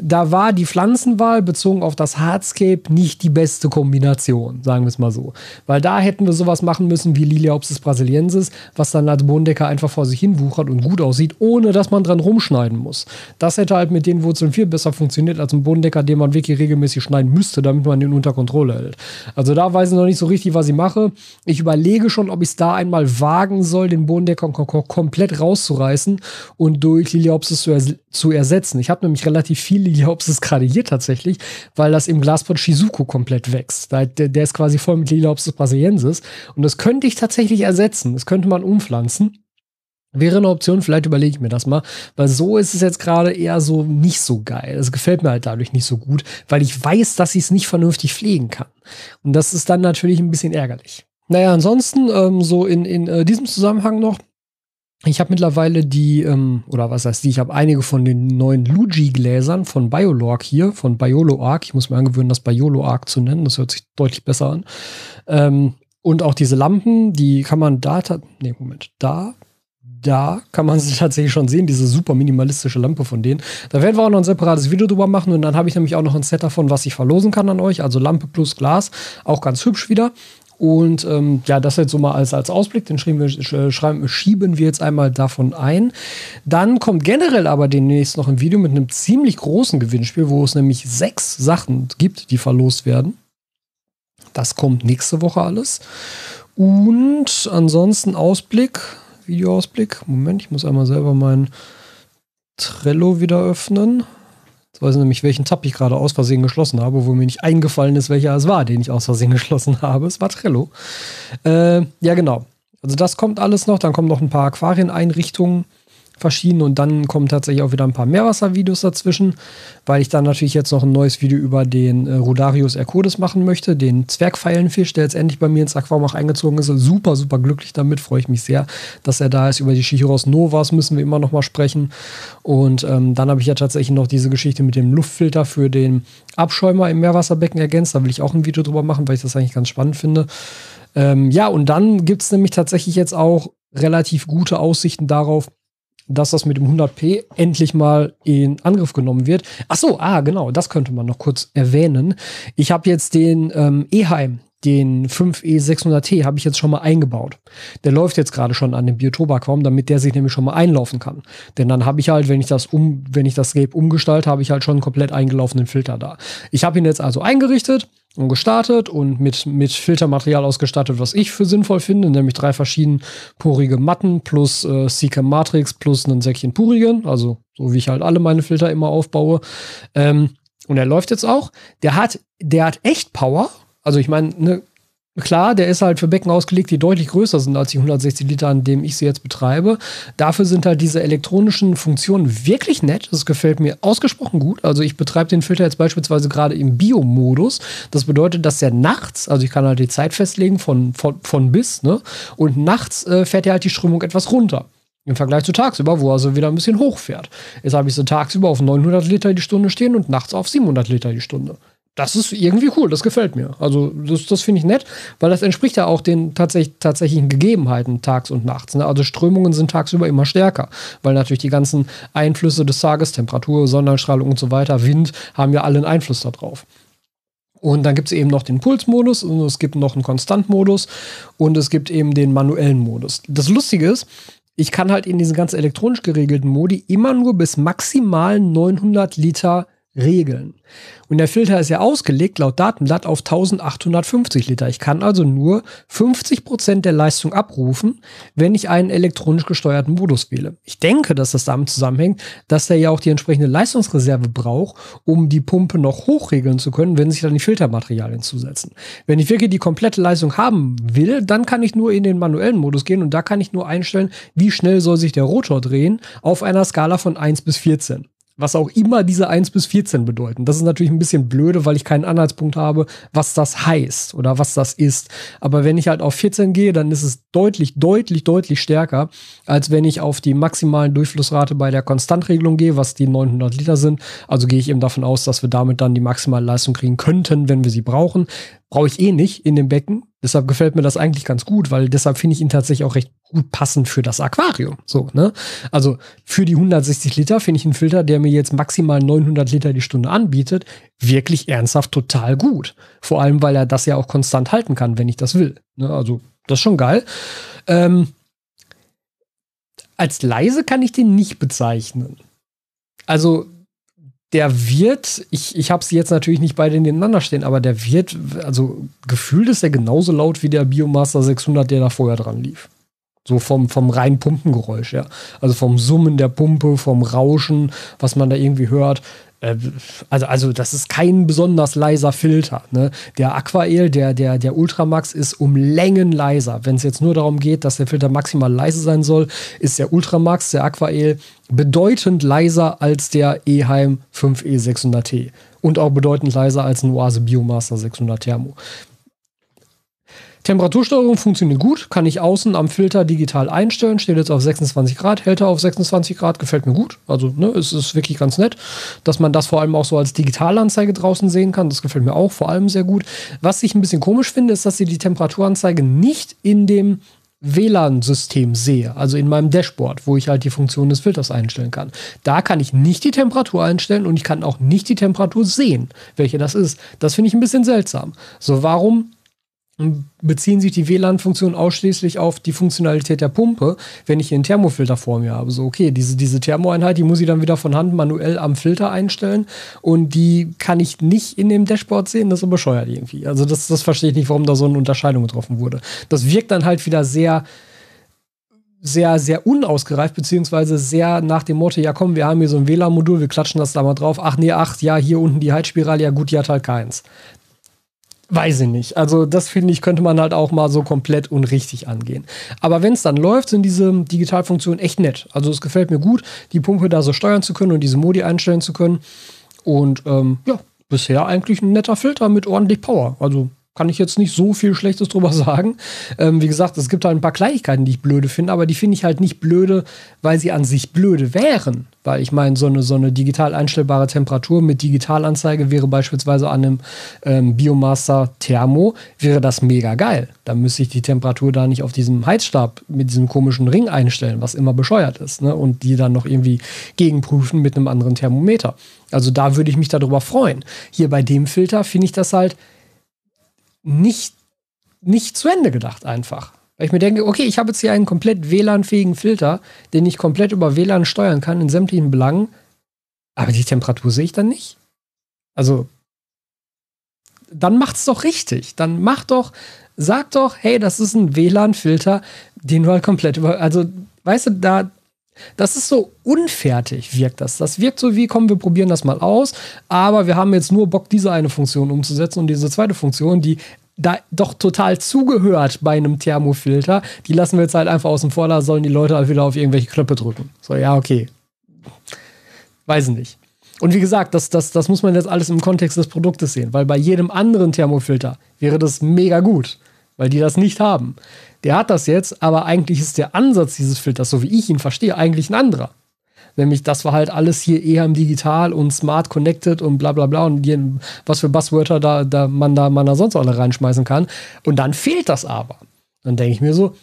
da war die Pflanzenwahl bezogen auf das Hardscape nicht die beste Kombination, sagen wir es mal so. Weil da hätten wir sowas machen müssen wie Liliaopsis brasiliensis, was dann als Bodendecker einfach vor sich hin wuchert und gut aussieht, ohne dass man dran rumschneiden muss. Das hätte halt mit den Wurzeln viel besser funktioniert als ein Bodendecker, den man wirklich regelmäßig schneiden müsste, damit man den unter Kontrolle hält. Also da weiß ich noch nicht so richtig, was ich mache. Ich überlege schon, ob ich es da einmal wagen soll, den Bodendecker komplett rauszureißen und durch Liliopsis zu, ers zu ersetzen. Ich habe nämlich relativ viel Liliopsis gerade hier tatsächlich, weil das im Glaspot Shizuko komplett wächst. Der, der ist quasi voll mit Liliopsis brasiliensis und das könnte ich tatsächlich ersetzen. Das könnte man umpflanzen. Wäre eine Option, vielleicht überlege ich mir das mal, weil so ist es jetzt gerade eher so nicht so geil. Es gefällt mir halt dadurch nicht so gut, weil ich weiß, dass ich es nicht vernünftig pflegen kann. Und das ist dann natürlich ein bisschen ärgerlich. Naja, ansonsten, ähm, so in, in äh, diesem Zusammenhang noch, ich habe mittlerweile die, ähm, oder was heißt die, ich habe einige von den neuen Luigi-Gläsern von Biolorg hier, von BioloArc. Ich muss mir angewöhnen, das BioloArc zu nennen, das hört sich deutlich besser an. Ähm, und auch diese Lampen, die kann man da, nee, Moment, da, da kann man sie tatsächlich schon sehen, diese super minimalistische Lampe von denen. Da werden wir auch noch ein separates Video drüber machen und dann habe ich nämlich auch noch ein Set davon, was ich verlosen kann an euch. Also Lampe plus Glas, auch ganz hübsch wieder. Und ähm, ja, das jetzt so mal als, als Ausblick, den schreiben wir, schreiben, schieben wir jetzt einmal davon ein. Dann kommt generell aber demnächst noch ein Video mit einem ziemlich großen Gewinnspiel, wo es nämlich sechs Sachen gibt, die verlost werden. Das kommt nächste Woche alles. Und ansonsten Ausblick Videoausblick. Moment, ich muss einmal selber mein Trello wieder öffnen. Jetzt weiß ich nämlich, welchen Tab ich gerade aus Versehen geschlossen habe, wo mir nicht eingefallen ist, welcher es war, den ich aus Versehen geschlossen habe. Es war Trello. Äh, ja, genau. Also das kommt alles noch. Dann kommen noch ein paar Aquarieneinrichtungen verschieden und dann kommen tatsächlich auch wieder ein paar Meerwasservideos dazwischen, weil ich dann natürlich jetzt noch ein neues Video über den äh, Rodarius Ercodes machen möchte, den Zwergpfeilenfisch, der jetzt endlich bei mir ins Aquarium auch eingezogen ist. Super, super glücklich damit, freue ich mich sehr, dass er da ist. Über die Chichiros Novas müssen wir immer noch mal sprechen. Und ähm, dann habe ich ja tatsächlich noch diese Geschichte mit dem Luftfilter für den Abschäumer im Meerwasserbecken ergänzt. Da will ich auch ein Video drüber machen, weil ich das eigentlich ganz spannend finde. Ähm, ja, und dann gibt es nämlich tatsächlich jetzt auch relativ gute Aussichten darauf, dass das mit dem 100p endlich mal in Angriff genommen wird. Ach so, ah, genau, das könnte man noch kurz erwähnen. Ich habe jetzt den ähm, Eheim, den 5E600T habe ich jetzt schon mal eingebaut. Der läuft jetzt gerade schon an dem Biotop-Aquarium, damit der sich nämlich schon mal einlaufen kann. Denn dann habe ich halt, wenn ich das um, wenn ich das Gelb umgestalte, habe ich halt schon einen komplett eingelaufenen Filter da. Ich habe ihn jetzt also eingerichtet und gestartet und mit, mit Filtermaterial ausgestattet, was ich für sinnvoll finde, nämlich drei verschieden porige Matten plus äh, Seeker Matrix plus ein Säckchen Purigen, also so wie ich halt alle meine Filter immer aufbaue. Ähm, und er läuft jetzt auch. Der hat, der hat echt Power, Also ich meine, ne, Klar, der ist halt für Becken ausgelegt, die deutlich größer sind als die 160 Liter, an dem ich sie jetzt betreibe. Dafür sind halt diese elektronischen Funktionen wirklich nett. Das gefällt mir ausgesprochen gut. Also ich betreibe den Filter jetzt beispielsweise gerade im Bio-Modus. Das bedeutet, dass er nachts, also ich kann halt die Zeit festlegen von, von, von bis, ne? Und nachts äh, fährt er halt die Strömung etwas runter. Im Vergleich zu tagsüber, wo er so wieder ein bisschen hochfährt. Jetzt habe ich so tagsüber auf 900 Liter die Stunde stehen und nachts auf 700 Liter die Stunde das ist irgendwie cool, das gefällt mir. Also das, das finde ich nett, weil das entspricht ja auch den tatsächlich, tatsächlichen Gegebenheiten tags und nachts. Ne? Also Strömungen sind tagsüber immer stärker, weil natürlich die ganzen Einflüsse des Tages, Temperatur, Sonnenstrahlung und so weiter, Wind, haben ja alle einen Einfluss darauf. Und dann gibt es eben noch den Pulsmodus und es gibt noch einen Konstantmodus und es gibt eben den manuellen Modus. Das Lustige ist, ich kann halt in diesen ganz elektronisch geregelten Modi immer nur bis maximal 900 Liter regeln. Und der Filter ist ja ausgelegt laut Datenblatt auf 1850 Liter. Ich kann also nur 50 Prozent der Leistung abrufen, wenn ich einen elektronisch gesteuerten Modus wähle. Ich denke, dass das damit zusammenhängt, dass er ja auch die entsprechende Leistungsreserve braucht, um die Pumpe noch hochregeln zu können, wenn sich dann die Filtermaterialien zusetzen. Wenn ich wirklich die komplette Leistung haben will, dann kann ich nur in den manuellen Modus gehen und da kann ich nur einstellen, wie schnell soll sich der Rotor drehen auf einer Skala von 1 bis 14 was auch immer diese 1 bis 14 bedeuten. Das ist natürlich ein bisschen blöde, weil ich keinen Anhaltspunkt habe, was das heißt oder was das ist. Aber wenn ich halt auf 14 gehe, dann ist es deutlich, deutlich, deutlich stärker, als wenn ich auf die maximalen Durchflussrate bei der Konstantregelung gehe, was die 900 Liter sind. Also gehe ich eben davon aus, dass wir damit dann die maximale Leistung kriegen könnten, wenn wir sie brauchen. Brauche ich eh nicht in dem Becken. Deshalb gefällt mir das eigentlich ganz gut, weil deshalb finde ich ihn tatsächlich auch recht gut passend für das Aquarium. So, ne? Also für die 160 Liter finde ich einen Filter, der mir jetzt maximal 900 Liter die Stunde anbietet, wirklich ernsthaft total gut. Vor allem, weil er das ja auch konstant halten kann, wenn ich das will. Ne? Also das ist schon geil. Ähm, als leise kann ich den nicht bezeichnen. Also der wird, ich, ich habe sie jetzt natürlich nicht beide nebeneinander stehen, aber der wird, also gefühlt ist er genauso laut wie der Biomaster 600, der da vorher dran lief. So vom, vom reinen Pumpengeräusch, ja. Also vom Summen der Pumpe, vom Rauschen, was man da irgendwie hört. Äh, also, also das ist kein besonders leiser Filter. Ne? Der Aquael, der, der, der Ultramax ist um Längen leiser. Wenn es jetzt nur darum geht, dass der Filter maximal leise sein soll, ist der Ultramax, der Aquael, bedeutend leiser als der Eheim 5E600T. Und auch bedeutend leiser als ein Oase Biomaster 600 Thermo. Temperatursteuerung funktioniert gut, kann ich außen am Filter digital einstellen, steht jetzt auf 26 Grad, hält er auf 26 Grad, gefällt mir gut. Also ne, es ist wirklich ganz nett, dass man das vor allem auch so als Digitalanzeige draußen sehen kann. Das gefällt mir auch vor allem sehr gut. Was ich ein bisschen komisch finde, ist, dass sie die Temperaturanzeige nicht in dem WLAN-System sehe, also in meinem Dashboard, wo ich halt die Funktion des Filters einstellen kann. Da kann ich nicht die Temperatur einstellen und ich kann auch nicht die Temperatur sehen, welche das ist. Das finde ich ein bisschen seltsam. So, warum beziehen sich die WLAN-Funktionen ausschließlich auf die Funktionalität der Pumpe, wenn ich hier einen Thermofilter vor mir habe. So, okay, diese, diese Thermoeinheit, die muss ich dann wieder von Hand manuell am Filter einstellen und die kann ich nicht in dem Dashboard sehen, das ist so bescheuert irgendwie. Also das, das verstehe ich nicht, warum da so eine Unterscheidung getroffen wurde. Das wirkt dann halt wieder sehr, sehr, sehr unausgereift, beziehungsweise sehr nach dem Motto, ja komm, wir haben hier so ein WLAN-Modul, wir klatschen das da mal drauf. Ach nee, ach, ja, hier unten die Heizspirale, ja gut, die hat halt keins. Weiß ich nicht. Also das finde ich, könnte man halt auch mal so komplett unrichtig angehen. Aber wenn es dann läuft, sind diese Digitalfunktionen echt nett. Also es gefällt mir gut, die Pumpe da so steuern zu können und diese Modi einstellen zu können. Und ähm, ja, bisher eigentlich ein netter Filter mit ordentlich Power. Also kann ich jetzt nicht so viel Schlechtes drüber sagen. Ähm, wie gesagt, es gibt halt ein paar Kleinigkeiten, die ich blöde finde, aber die finde ich halt nicht blöde, weil sie an sich blöde wären. Weil ich meine, so eine, so eine digital einstellbare Temperatur mit Digitalanzeige wäre beispielsweise an einem ähm, Biomaster Thermo, wäre das mega geil. Da müsste ich die Temperatur da nicht auf diesem Heizstab mit diesem komischen Ring einstellen, was immer bescheuert ist. Ne? Und die dann noch irgendwie gegenprüfen mit einem anderen Thermometer. Also da würde ich mich darüber freuen. Hier bei dem Filter finde ich das halt nicht, nicht zu Ende gedacht einfach. Weil ich mir denke, okay, ich habe jetzt hier einen komplett WLAN-fähigen Filter, den ich komplett über WLAN steuern kann in sämtlichen Belangen, aber die Temperatur sehe ich dann nicht. Also, dann macht's doch richtig. Dann mach doch, sag doch, hey, das ist ein WLAN-Filter, den du halt komplett über, also, weißt du, da, Das ist so unfertig, wirkt das. Das wirkt so wie, komm, wir probieren das mal aus, aber wir haben jetzt nur Bock, diese eine Funktion umzusetzen und diese zweite Funktion, die da doch total zugehört bei einem Thermofilter, die lassen wir jetzt halt einfach außen vor, da sollen die Leute halt wieder auf irgendwelche Knöpfe drücken. So, ja, okay. Weiß nicht. Und wie gesagt, das, das, das muss man jetzt alles im Kontext des Produktes sehen, weil bei jedem anderen Thermofilter wäre das mega gut, weil die das nicht haben. Der hat das jetzt, aber eigentlich ist der Ansatz dieses Filters, so wie ich ihn verstehe, eigentlich ein anderer. Nämlich, das war halt alles hier eher im Digital und smart connected und bla bla bla und jeden, was für Buzzwörter da, da man da man da sonst alle reinschmeißen kann. Und dann fehlt das aber. Dann denke ich mir so,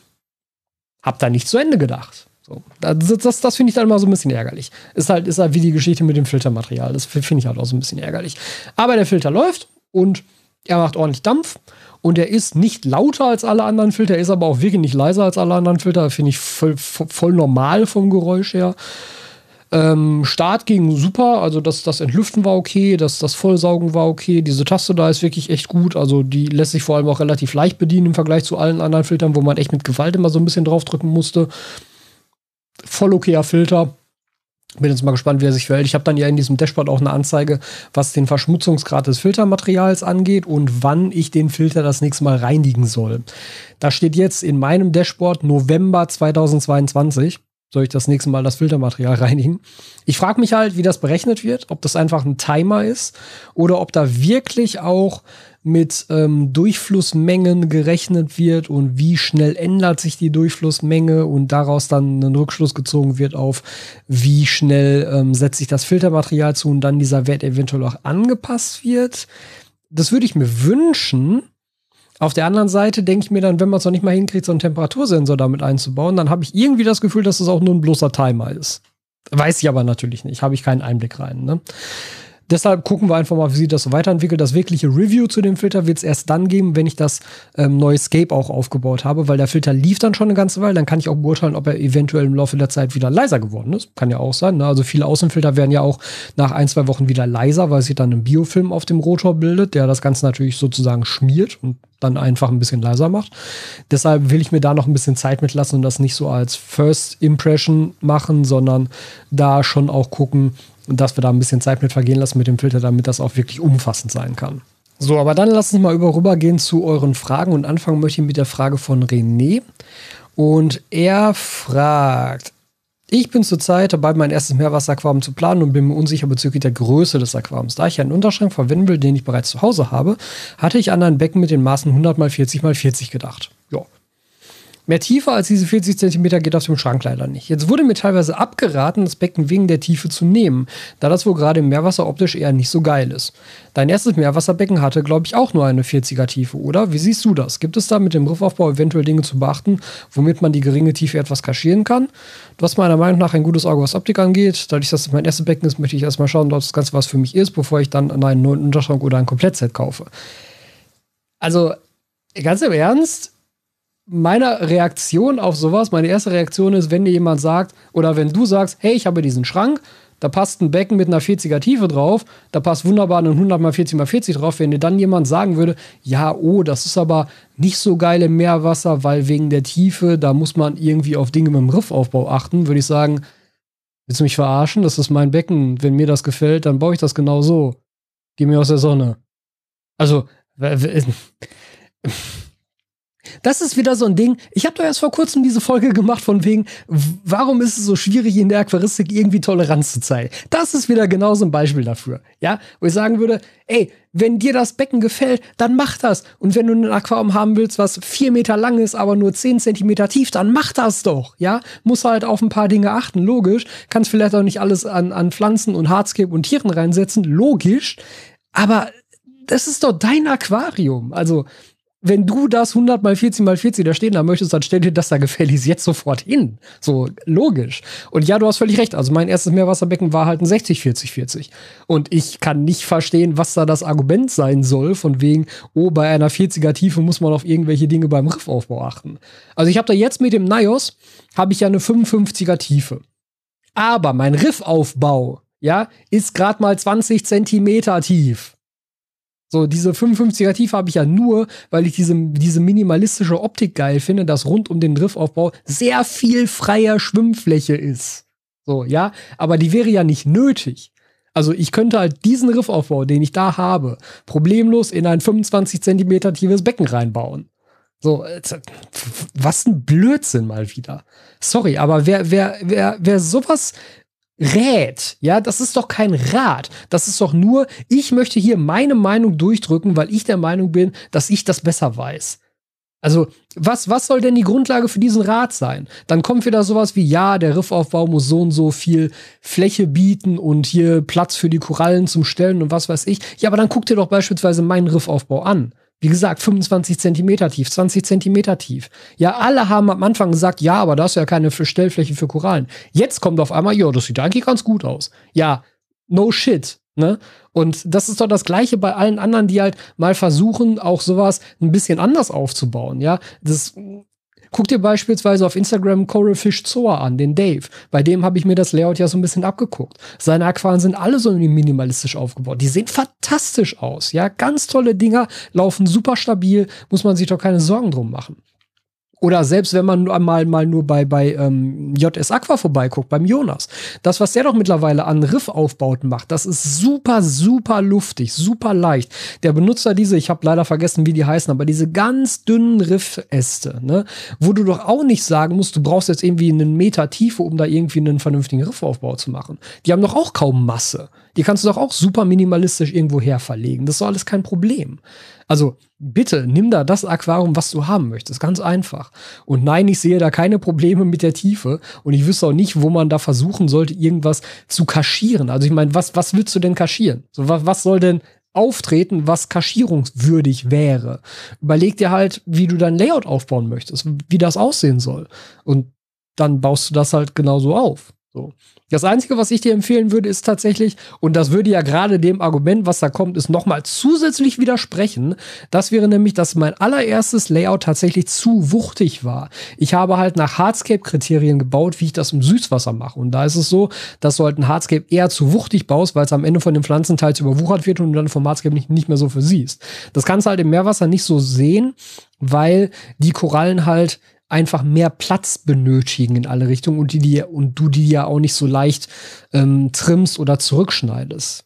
hab da nicht zu Ende gedacht. So, das, das, das finde ich dann immer so ein bisschen ärgerlich. Ist halt, ist halt wie die Geschichte mit dem Filtermaterial. Das finde ich halt auch so ein bisschen ärgerlich. Aber der Filter läuft und er macht ordentlich Dampf und er ist nicht lauter als alle anderen Filter, er ist aber auch wirklich nicht leiser als alle anderen Filter. Finde ich voll, voll, normal vom Geräusch her. Ähm, Start ging super, also das, das Entlüften war okay, das, das Vollsaugen war okay. Diese Taste da ist wirklich echt gut, also die lässt sich vor allem auch relativ leicht bedienen im Vergleich zu allen anderen Filtern, wo man echt mit Gewalt immer so ein bisschen draufdrücken musste. Voll okayer Filter. Bin jetzt mal gespannt, wie er sich verhält. Ich habe dann ja in diesem Dashboard auch eine Anzeige, was den Verschmutzungsgrad des Filtermaterials angeht und wann ich den Filter das nächste Mal reinigen soll. Da steht jetzt in meinem Dashboard November 2022 soll ich das nächste Mal das Filtermaterial reinigen. Ich frage mich halt, wie das berechnet wird, ob das einfach ein Timer ist oder ob da wirklich auch mit ähm, Durchflussmengen gerechnet wird und wie schnell ändert sich die Durchflussmenge und daraus dann ein Rückschluss gezogen wird auf, wie schnell ähm, setzt sich das Filtermaterial zu und dann dieser Wert eventuell auch angepasst wird. Das würde ich mir wünschen. Auf der anderen Seite denke ich mir dann, wenn man es noch nicht mal hinkriegt, so einen Temperatursensor damit einzubauen, dann habe ich irgendwie das Gefühl, dass es auch nur ein bloßer Timer ist. Weiß ich aber natürlich nicht, habe ich keinen Einblick rein. Ne? Deshalb gucken wir einfach mal, wie sich das so weiterentwickelt. Das wirkliche Review zu dem Filter wird es erst dann geben, wenn ich das ähm, neue Scape auch aufgebaut habe, weil der Filter lief dann schon eine ganze Weile. Dann kann ich auch beurteilen, ob er eventuell im Laufe der Zeit wieder leiser geworden ist. Kann ja auch sein. Ne? Also viele Außenfilter werden ja auch nach ein, zwei Wochen wieder leiser, weil sich dann ein Biofilm auf dem Rotor bildet, der das Ganze natürlich sozusagen schmiert und dann einfach ein bisschen leiser macht. Deshalb will ich mir da noch ein bisschen Zeit mitlassen und das nicht so als First Impression machen, sondern da schon auch gucken, dass wir da ein bisschen Zeit mit vergehen lassen mit dem Filter, damit das auch wirklich umfassend sein kann. So, aber dann lass uns mal über rübergehen zu euren Fragen und anfangen möchte ich mit der Frage von René. Und er fragt, ich bin zurzeit dabei, mein erstes Meerwasseraquarium zu planen und bin mir unsicher bezüglich der Größe des Aquariums. Da ich einen Unterschrank verwenden will, den ich bereits zu Hause habe, hatte ich an ein Becken mit den Maßen 100 x 40 x 40 gedacht. Mehr Tiefe als diese 40 cm geht auf dem Schrank leider nicht. Jetzt wurde mir teilweise abgeraten, das Becken wegen der Tiefe zu nehmen, da das wohl gerade im Meerwasser optisch eher nicht so geil ist. Dein erstes Meerwasserbecken hatte, glaube ich, auch nur eine 40er Tiefe, oder? Wie siehst du das? Gibt es da mit dem Riffaufbau eventuell Dinge zu beachten, womit man die geringe Tiefe etwas kaschieren kann? Du hast meiner Meinung nach ein gutes Auge, was Optik angeht. Dadurch, dass es mein erstes Becken ist, möchte ich erstmal schauen, ob das Ganze was für mich ist, bevor ich dann einen neuen Unterschrank oder ein Komplettset kaufe. Also, ganz im Ernst, meine Reaktion auf sowas, meine erste Reaktion ist, wenn dir jemand sagt, oder wenn du sagst, hey, ich habe diesen Schrank, da passt ein Becken mit einer 40er Tiefe drauf, da passt wunderbar ein 100 x 40 x 40 drauf, wenn dir dann jemand sagen würde, ja, oh, das ist aber nicht so geil im Meerwasser, weil wegen der Tiefe, da muss man irgendwie auf Dinge mit dem Riffaufbau achten, würde ich sagen, willst du mich verarschen? Das ist mein Becken. Wenn mir das gefällt, dann baue ich das genau so. Geh mir aus der Sonne. Also, Das ist wieder so ein Ding. Ich habe doch erst vor kurzem diese Folge gemacht von wegen, warum ist es so schwierig in der Aquaristik irgendwie Toleranz zu zeigen? Das ist wieder genau so ein Beispiel dafür. Ja, wo ich sagen würde, ey, wenn dir das Becken gefällt, dann mach das. Und wenn du ein Aquarium haben willst, was vier Meter lang ist, aber nur zehn Zentimeter tief, dann mach das doch. Ja, muss halt auf ein paar Dinge achten, logisch. Kannst vielleicht auch nicht alles an, an Pflanzen und Hardscape und Tieren reinsetzen, logisch. Aber das ist doch dein Aquarium. Also, wenn du das 100 mal 40 mal 40 da stehen haben möchtest, dann stell dir das da gefälligst jetzt sofort hin. So logisch. Und ja, du hast völlig recht. Also mein erstes Meerwasserbecken war halt ein 60 40 40. Und ich kann nicht verstehen, was da das Argument sein soll, von wegen, oh, bei einer 40er Tiefe muss man auf irgendwelche Dinge beim Riffaufbau achten. Also ich habe da jetzt mit dem Nios habe ich ja eine 55er Tiefe. Aber mein Riffaufbau, ja, ist gerade mal 20 Zentimeter tief. So, diese 55er Tiefe habe ich ja nur, weil ich diese, diese minimalistische Optik geil finde, dass rund um den Driftaufbau sehr viel freier Schwimmfläche ist. So, ja, aber die wäre ja nicht nötig. Also ich könnte halt diesen Riffaufbau, den ich da habe, problemlos in ein 25 Zentimeter tiefes Becken reinbauen. So, was ein Blödsinn mal wieder. Sorry, aber wer, wer, wer, wer sowas rät, ja, das ist doch kein Rat. Das ist doch nur, ich möchte hier meine Meinung durchdrücken, weil ich der Meinung bin, dass ich das besser weiß. Also, was, was soll denn die Grundlage für diesen Rat sein? Dann kommt wieder sowas wie, ja, der Riffaufbau muss so und so viel Fläche bieten und hier Platz für die Korallen zum Stellen und was weiß ich. Ja, aber dann guck dir doch beispielsweise meinen Riffaufbau an. Wie gesagt, 25 Zentimeter tief, 20 Zentimeter tief. Ja, alle haben am Anfang gesagt, ja, aber da ist ja keine Stellfläche für Korallen. Jetzt kommt auf einmal, ja, das sieht eigentlich ganz gut aus. Ja, no shit. Ne? Und das ist doch das Gleiche bei allen anderen, die halt mal versuchen, auch sowas ein bisschen anders aufzubauen. Ja, das Guck dir beispielsweise auf Instagram Coral Fish Zoa an, den Dave. Bei dem habe ich mir das Layout ja so ein bisschen abgeguckt. Seine Aquarien sind alle so minimalistisch aufgebaut. Die sehen fantastisch aus. Ja, ganz tolle Dinger, laufen super stabil, muss man sich doch keine Sorgen drum machen. Oder selbst wenn man mal, mal nur bei, bei ähm, JS Aqua vorbeiguckt, beim Jonas. Das, was der doch mittlerweile an Riffaufbauten macht, das ist super, super luftig, super leicht. Der benutzt da diese, ich habe leider vergessen, wie die heißen, aber diese ganz dünnen Riffäste, ne? Wo du doch auch nicht sagen musst, du brauchst jetzt irgendwie einen Meter Tiefe, um da irgendwie einen vernünftigen Riffaufbau zu machen. Die haben doch auch kaum Masse. Die kannst du doch auch super minimalistisch irgendwo her verlegen. Das ist doch alles kein Problem. Also bitte nimm da das Aquarium, was du haben möchtest. Ganz einfach. Und nein, ich sehe da keine Probleme mit der Tiefe. Und ich wüsste auch nicht, wo man da versuchen sollte, irgendwas zu kaschieren. Also ich meine, was, was willst du denn kaschieren? So, was, was soll denn auftreten, was kaschierungswürdig wäre? Überleg dir halt, wie du dein Layout aufbauen möchtest, wie das aussehen soll. Und dann baust du das halt genauso auf. So. Das Einzige, was ich dir empfehlen würde, ist tatsächlich, und das würde ja gerade dem Argument, was da kommt, ist nochmal zusätzlich widersprechen. Das wäre nämlich, dass mein allererstes Layout tatsächlich zu wuchtig war. Ich habe halt nach Hardscape-Kriterien gebaut, wie ich das im Süßwasser mache. Und da ist es so, dass du halt ein Hardscape eher zu wuchtig baust, weil es am Ende von den Pflanzen teils überwuchert wird und du dann vom Hardscape nicht, nicht mehr so versiehst. Das kannst du halt im Meerwasser nicht so sehen, weil die Korallen halt einfach mehr Platz benötigen in alle Richtungen und die, die und du die ja auch nicht so leicht ähm, trimmst oder zurückschneidest.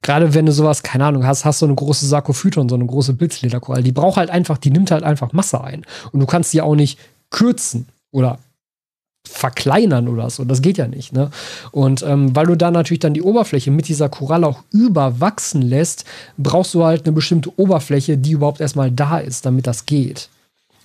Gerade wenn du sowas, keine Ahnung, hast, hast so eine große Sarkophyton, so eine große Pilzlederkoralle, die braucht halt einfach, die nimmt halt einfach Masse ein und du kannst die auch nicht kürzen oder verkleinern oder so. Das geht ja nicht. Ne? Und ähm, weil du da natürlich dann die Oberfläche mit dieser Koralle auch überwachsen lässt, brauchst du halt eine bestimmte Oberfläche, die überhaupt erstmal da ist, damit das geht.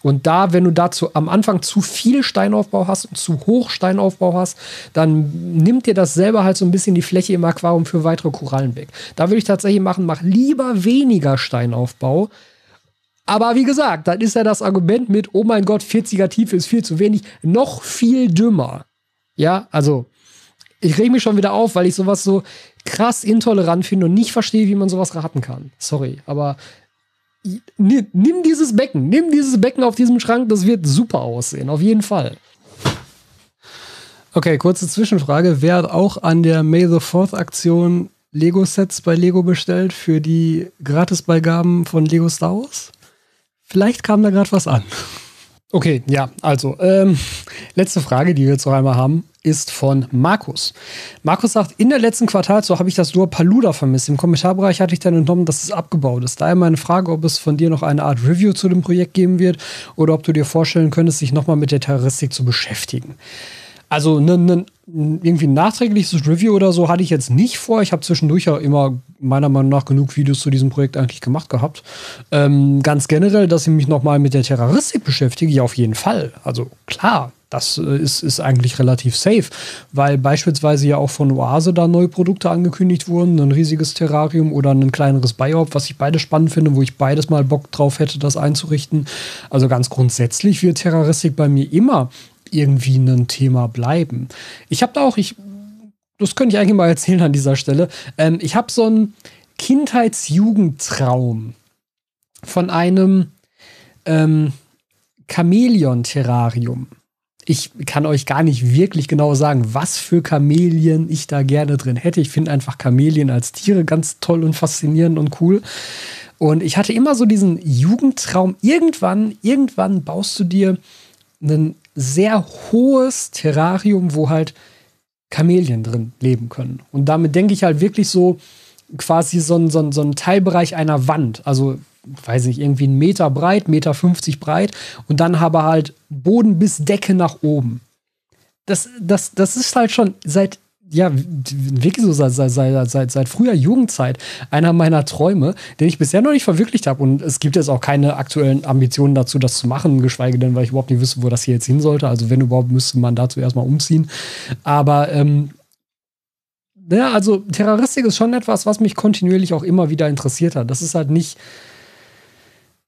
Und da, wenn du dazu am Anfang zu viel Steinaufbau hast und zu hoch Steinaufbau hast, dann nimmt dir das selber halt so ein bisschen die Fläche im Aquarium für weitere Korallen weg. Da würde ich tatsächlich machen, mach lieber weniger Steinaufbau. Aber wie gesagt, dann ist ja das Argument mit, oh mein Gott, 40er Tiefe ist viel zu wenig, noch viel dümmer. Ja, also ich reg mich schon wieder auf, weil ich sowas so krass intolerant finde und nicht verstehe, wie man sowas raten kann. Sorry, aber nimm dieses Becken, nimm dieses Becken auf diesem Schrank, das wird super aussehen, auf jeden Fall. Okay, kurze Zwischenfrage. Wer hat auch an der May the Fourth Aktion Lego-Sets bei Lego bestellt für die Gratisbeigaben von Lego Star Wars? Vielleicht kam da gerade was an. Okay, ja, also, ähm, letzte Frage, die wir jetzt noch einmal haben ist von Markus. Markus sagt, in der letzten Quartal, so habe ich das Duo Paluda vermisst. Im Kommentarbereich hatte ich dann entnommen, dass es abgebaut ist. Daher meine Frage, ob es von dir noch eine Art Review zu dem Projekt geben wird oder ob du dir vorstellen könntest, sich nochmal mit der Terroristik zu beschäftigen. Also ne, ne, irgendwie ein nachträgliches Review oder so hatte ich jetzt nicht vor. Ich habe zwischendurch ja immer meiner Meinung nach genug Videos zu diesem Projekt eigentlich gemacht gehabt. Ähm, ganz generell, dass ich mich nochmal mit der Terroristik beschäftige, ja auf jeden Fall. Also klar, das äh, ist, ist eigentlich relativ safe, weil beispielsweise ja auch von Oase da neue Produkte angekündigt wurden, ein riesiges Terrarium oder ein kleineres Biop, was ich beide spannend finde, wo ich beides mal Bock drauf hätte, das einzurichten. Also ganz grundsätzlich wird Terroristik bei mir immer irgendwie ein Thema bleiben. Ich habe da auch, ich, das könnte ich eigentlich mal erzählen an dieser Stelle. Ähm, ich habe so einen Kindheitsjugendtraum von einem ähm, Chamäleon-Terrarium ich kann euch gar nicht wirklich genau sagen, was für Chamäleon ich da gerne drin hätte. Ich finde einfach Chamäleon als Tiere ganz toll und faszinierend und cool. Und ich hatte immer so diesen Jugendtraum. Irgendwann, irgendwann baust du dir ein sehr hohes Terrarium, wo halt Kamelien drin leben können. Und damit denke ich halt wirklich so quasi so ein, so, ein, so ein Teilbereich einer Wand. Also, weiß nicht, irgendwie einen Meter breit, Meter 50 breit und dann aber halt Boden bis Decke nach oben. Das, das, das ist halt schon seit ja, wirklich so seit, seit, seit, seit früher Jugendzeit einer meiner Träume, den ich bisher noch nicht verwirklicht habe. Und es gibt jetzt auch keine aktuellen Ambitionen dazu, das zu machen, geschweige denn, weil ich überhaupt nicht wüsste, wo das hier jetzt hin sollte. Also, wenn überhaupt, müsste man dazu erstmal umziehen. Aber ähm, ja, also Terroristik ist schon etwas, was mich kontinuierlich auch immer wieder interessiert hat. Das ist halt nicht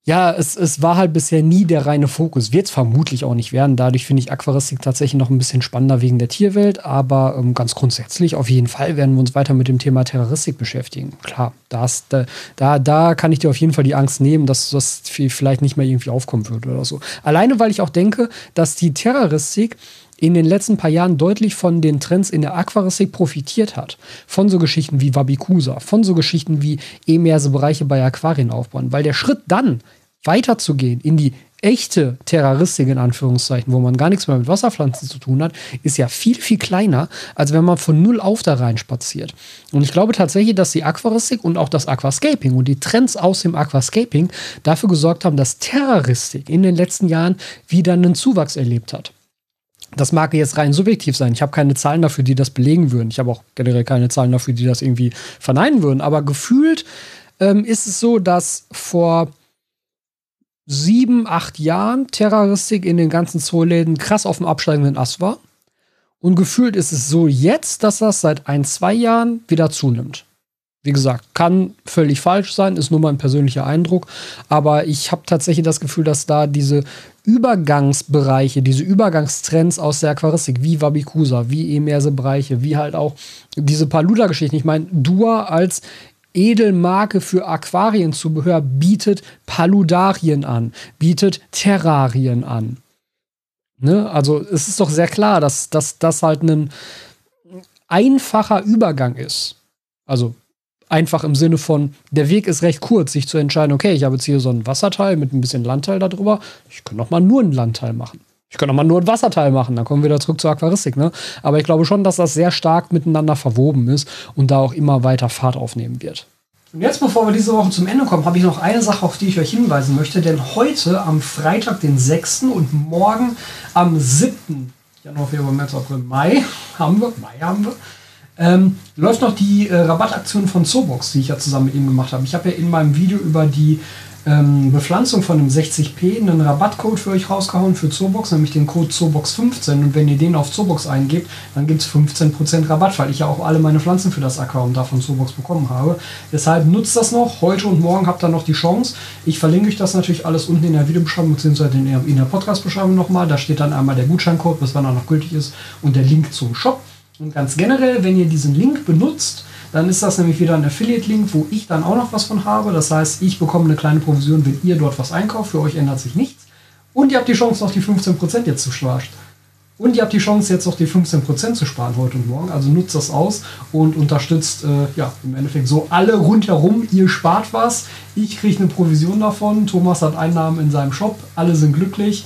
ja, es, es war halt bisher nie der reine Fokus. Wird es vermutlich auch nicht werden. Dadurch finde ich Aquaristik tatsächlich noch ein bisschen spannender wegen der Tierwelt. Aber ähm, ganz grundsätzlich, auf jeden Fall werden wir uns weiter mit dem Thema Terroristik beschäftigen. Klar, das, da, da, da kann ich dir auf jeden Fall die Angst nehmen, dass das vielleicht nicht mehr irgendwie aufkommen wird oder so. Alleine, weil ich auch denke, dass die Terroristik in den letzten paar Jahren deutlich von den Trends in der Aquaristik profitiert hat. Von so Geschichten wie Wabikusa, von so Geschichten wie emerse Bereiche bei Aquarien aufbauen. Weil der Schritt dann weiterzugehen in die echte Terroristik in Anführungszeichen, wo man gar nichts mehr mit Wasserpflanzen zu tun hat, ist ja viel, viel kleiner, als wenn man von null auf da rein spaziert. Und ich glaube tatsächlich, dass die Aquaristik und auch das Aquascaping und die Trends aus dem Aquascaping dafür gesorgt haben, dass Terroristik in den letzten Jahren wieder einen Zuwachs erlebt hat. Das mag jetzt rein subjektiv sein. Ich habe keine Zahlen dafür, die das belegen würden. Ich habe auch generell keine Zahlen dafür, die das irgendwie verneinen würden. Aber gefühlt ähm, ist es so, dass vor sieben, acht Jahren Terroristik in den ganzen Zooläden krass auf dem absteigenden Ast war. Und gefühlt ist es so jetzt, dass das seit ein, zwei Jahren wieder zunimmt. Wie gesagt, kann völlig falsch sein, ist nur mein persönlicher Eindruck. Aber ich habe tatsächlich das Gefühl, dass da diese Übergangsbereiche, diese Übergangstrends aus der Aquaristik, wie Wabikusa, wie emerse Bereiche, wie halt auch diese Paluda-Geschichten. Ich meine, Dua als Edelmarke für Aquarienzubehör bietet Paludarien an, bietet Terrarien an. Ne? Also es ist doch sehr klar, dass das halt ein einfacher Übergang ist. Also einfach im Sinne von, der Weg ist recht kurz, sich zu entscheiden, okay, ich habe jetzt hier so ein Wasserteil mit ein bisschen Landteil darüber, ich kann doch mal nur einen Landteil machen. Ich kann auch mal nur ein Wasserteil machen, dann kommen wir wieder zurück zur Aquaristik. Ne? Aber ich glaube schon, dass das sehr stark miteinander verwoben ist und da auch immer weiter Fahrt aufnehmen wird. Und jetzt, bevor wir diese Woche zum Ende kommen, habe ich noch eine Sache, auf die ich euch hinweisen möchte. Denn heute, am Freitag, den 6. und morgen am 7. Januar, Februar, März, April, Mai haben wir, Mai haben wir, ähm, läuft noch die äh, Rabattaktion von Zobox, die ich ja zusammen mit ihm gemacht habe. Ich habe ja in meinem Video über die ähm, Bepflanzung von einem 60p einen Rabattcode für euch rausgehauen für Zobox, nämlich den Code Zobox15. Und wenn ihr den auf Zobox eingebt, dann gibt es 15% Rabatt, weil ich ja auch alle meine Pflanzen für das Account da von Zobox bekommen habe. Deshalb nutzt das noch. Heute und morgen habt ihr noch die Chance. Ich verlinke euch das natürlich alles unten in der Videobeschreibung bzw. in der, der Podcast-Beschreibung nochmal. Da steht dann einmal der Gutscheincode, bis wann er noch gültig ist, und der Link zum Shop. Und ganz generell, wenn ihr diesen Link benutzt, dann ist das nämlich wieder ein Affiliate-Link, wo ich dann auch noch was von habe. Das heißt, ich bekomme eine kleine Provision, wenn ihr dort was einkauft. Für euch ändert sich nichts. Und ihr habt die Chance, noch die 15% jetzt zu sparen. Und ihr habt die Chance, jetzt noch die 15% zu sparen heute und morgen. Also nutzt das aus und unterstützt äh, ja, im Endeffekt so alle rundherum. Ihr spart was. Ich kriege eine Provision davon. Thomas hat Einnahmen in seinem Shop. Alle sind glücklich.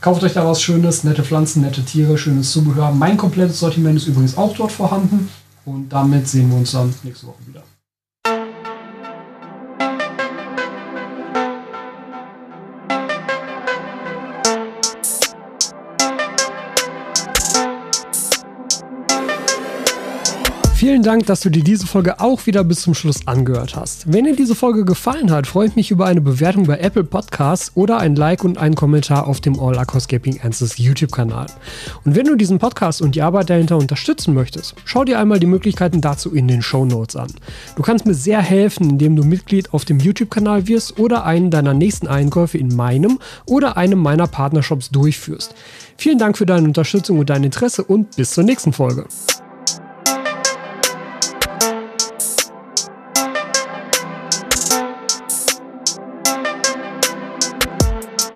Kauft euch da was Schönes, nette Pflanzen, nette Tiere, schönes Zubehör. Mein komplettes Sortiment ist übrigens auch dort vorhanden. Und damit sehen wir uns dann nächste Woche wieder. Dank, dass du dir diese Folge auch wieder bis zum Schluss angehört hast. Wenn dir diese Folge gefallen hat, freue ich mich über eine Bewertung bei Apple Podcasts oder ein Like und einen Kommentar auf dem All Aquascaping Answers YouTube-Kanal. Und wenn du diesen Podcast und die Arbeit dahinter unterstützen möchtest, schau dir einmal die Möglichkeiten dazu in den Show Notes an. Du kannst mir sehr helfen, indem du Mitglied auf dem YouTube-Kanal wirst oder einen deiner nächsten Einkäufe in meinem oder einem meiner Partnershops durchführst. Vielen Dank für deine Unterstützung und dein Interesse und bis zur nächsten Folge.